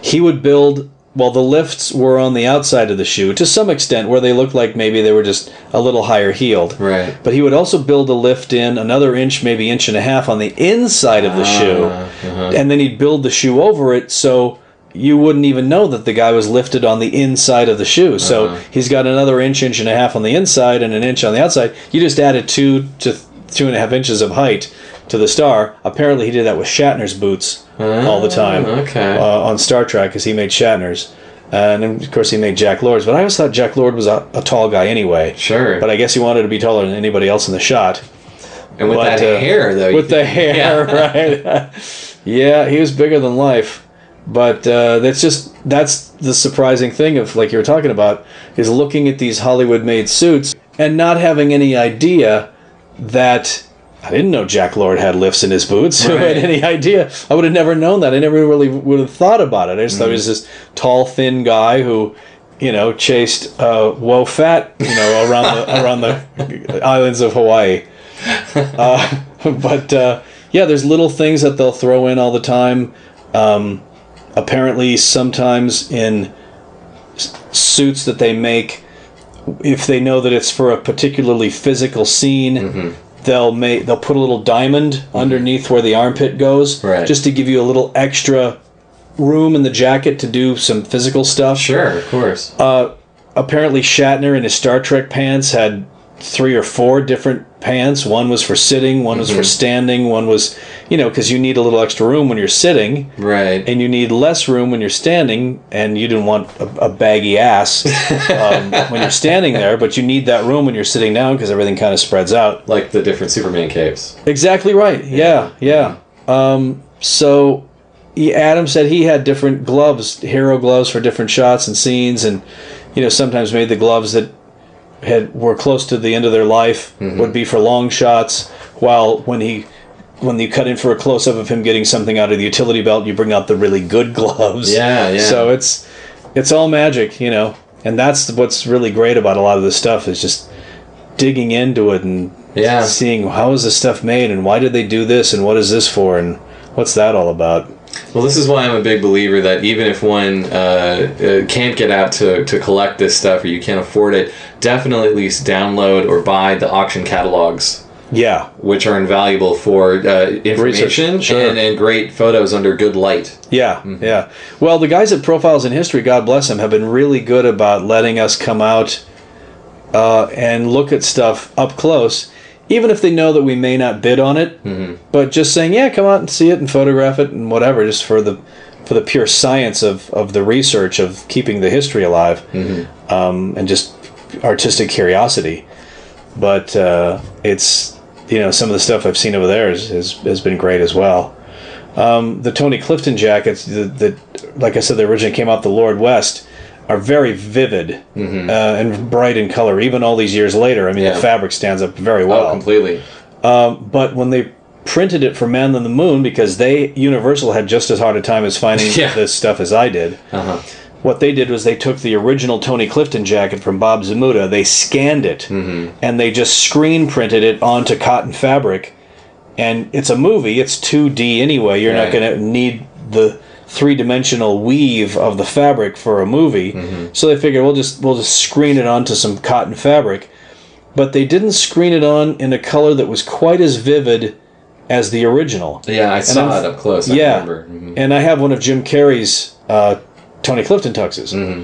He would build, well, the lifts were on the outside of the shoe to some extent where they looked like maybe they were just a little higher heeled. Right. But he would also build a lift in another inch, maybe inch and a half on the inside of the shoe. uh-huh. And then he'd build the shoe over it so you wouldn't even know that the guy was lifted on the inside of the shoe. So Uh-huh. he's got another inch, inch and a half on the inside and an inch on the outside. You just added two to two and a half inches of height to the star. Apparently, he did that with Shatner's boots all the time Ah, okay. uh, on Star Trek because he made Shatner's. And of course, he made Jack Lord's. But I always thought Jack Lord was a, a tall guy anyway. Sure. But I guess he wanted to be taller than anybody else in the shot. and with but, that uh, hair, though. With the hair, Yeah. right? yeah, he was bigger than life. But uh, that's just that's the surprising thing of like you were talking about is looking at these Hollywood-made suits and not having any idea that I didn't know Jack Lord had lifts in his boots. Who had any idea? I would have never known that. I never really would have thought about it. I just thought he was Mm. this tall, thin guy who, you know, chased uh, Wo Fat, you know, around the around the islands of Hawaii. Uh, but uh, yeah, there's little things that they'll throw in all the time. Um, apparently, sometimes in s- suits that they make, if they know that it's for a particularly physical scene, they'll make they'll put a little diamond mm-hmm. underneath where the armpit goes, Right. just to give you a little extra room in the jacket to do some physical stuff. Sure, of course. Uh, apparently, Shatner in his Star Trek pants had three or four different pants. One was for sitting, one was for standing, one was, you know, because you need a little extra room when you're sitting, right. and you need less room when you're standing, and you didn't want a, a baggy ass um, when you're standing there, but you need that room when you're sitting down because everything kind of spreads out. like the different Superman capes. Exactly right. Yeah, yeah. Um, so he, Adam said he had different gloves, hero gloves for different shots and scenes, and you know sometimes made the gloves that had were close to the end of their life mm-hmm. would be for long shots, while when he when you cut in for a close up of him getting something out of the utility belt, you bring out the really good gloves. Yeah, yeah. So it's it's all magic, you know, and that's what's really great about a lot of this stuff is just digging into it and Yeah. seeing how is this stuff made and why did they do this and what is this for and what's that all about. Well, this is why I'm a big believer that even if one uh, uh, can't get out to, to collect this stuff or you can't afford it, definitely at least download or buy the auction catalogs, Yeah, which are invaluable for uh, information sure. and, and great photos under good light. yeah, yeah. Well, the guys at Profiles in History, God bless them, have been really good about letting us come out uh, and look at stuff up close, even if they know that we may not bid on it. But just saying, yeah, come out and see it and photograph it and whatever, just for the for the pure science of, of the research of keeping the history alive, um, and just artistic curiosity. But uh, it's you know some of the stuff I've seen over there is, is, has been great as well. Um, the Tony Clifton jackets that, like I said, they originally came out the Lord West, are very vivid uh, and bright in color. Even all these years later, I mean, Yeah. the fabric stands up very well. Oh, completely. but when they printed it for Man on the Moon, because they Universal had just as hard a time as finding Yeah. this stuff as I did. Uh-huh. What they did was they took the original Tony Clifton jacket from Bob Zmuda, they scanned it, and they just screen printed it onto cotton fabric. And it's a movie; it's two D anyway. You're not going to need the three dimensional weave of the fabric for a movie. So they figured we'll just we'll just screen it onto some cotton fabric. But they didn't screen it on in a color that was quite as vivid as the original. Yeah, I saw I'm- it up close. I yeah, remember. Mhm. and I have one of Jim Carrey's uh, Tony Clifton tuxes. Mm-hmm.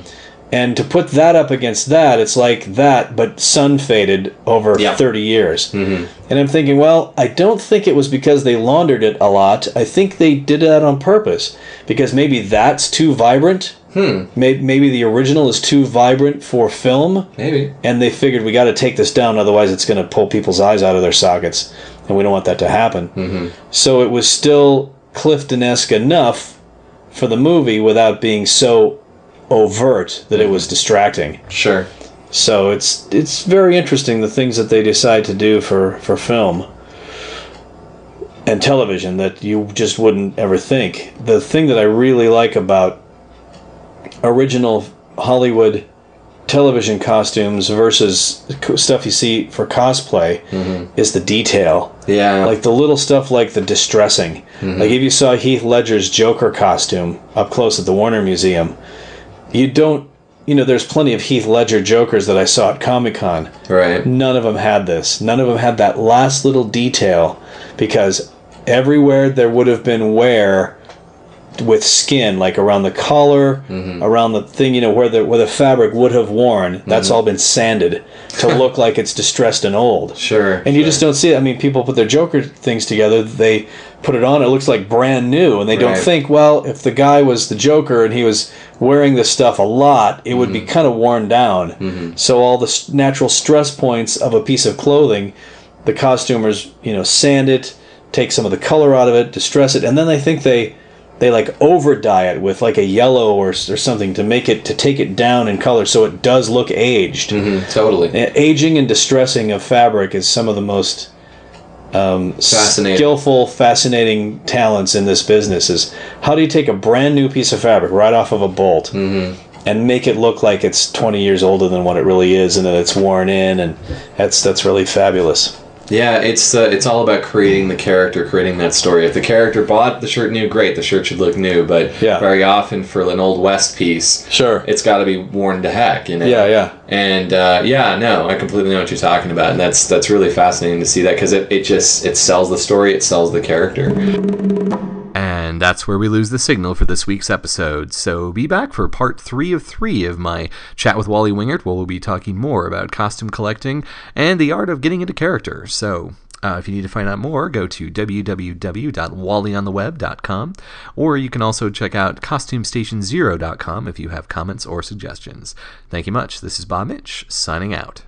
And to put that up against that, it's like that, but sun faded over Yeah. 30 years. Mm-hmm. And I'm thinking, well, I don't think it was because they laundered it a lot. I think they did that on purpose because maybe that's too vibrant. Hmm. Maybe, maybe the original is too vibrant for film Maybe. and they figured we got to take this down otherwise it's going to pull people's eyes out of their sockets and we don't want that to happen mm-hmm. so it was still clifton-esque enough for the movie without being so overt that it was distracting Sure. so it's it's very interesting the things that they decide to do for for film and television that you just wouldn't ever think. The thing that I really like about original Hollywood television costumes versus stuff you see for cosplay mm-hmm. is the detail. Yeah. Like the little stuff like the distressing. Mm-hmm. Like if you saw Heath Ledger's Joker costume up close at the Warner Museum, you don't, you know, there's plenty of Heath Ledger Jokers that I saw at Comic Con. right. None of them had this. None of them had that last little detail because everywhere there would have been wear with skin, like around the collar, mm-hmm. around the thing, you know, where the where the fabric would have worn. That's mm-hmm. all been sanded to look like it's distressed and old. Sure. And you just don't see it. I mean, people put their Joker things together. They put it on. It looks like brand new, and they don't think, well, if the guy was the Joker and he was wearing this stuff a lot, it would be Mm-hmm. kind of worn down. Mm-hmm. So all the natural stress points of a piece of clothing, the costumers, you know, sand it, take some of the color out of it, distress it, and then they think they they like over dye it with like a yellow or, or something to make it to take it down in color so it does look aged. Mhm, totally. Aging and distressing of fabric is some of the most um, Fascinating. skillful, fascinating talents in this business. Is how do you take a brand new piece of fabric right off of a bolt Mm-hmm. and make it look like it's 20 years older than what it really is, and that it's worn in, and that's that's really fabulous. Yeah, it's uh, it's all about creating the character, creating that story. If the character bought the shirt new, great, the shirt should look new. But Yeah. very often for an old west piece, Sure. it's got to be worn to heck, you know. Yeah, yeah. And uh, yeah, no, I completely know what you're talking about, and that's that's really fascinating to see that because it, it just it sells the story, it sells the character. And that's where we lose the signal for this week's episode. So be back for part three of three of my chat with Wally Wingert, where we'll be talking more about costume collecting and the art of getting into character. So uh, if you need to find out more, go to www.wallyontheweb.com, or you can also check out CostumeStationZero.com if you have comments or suggestions. Thank you much. This is Bob Mitch, signing out.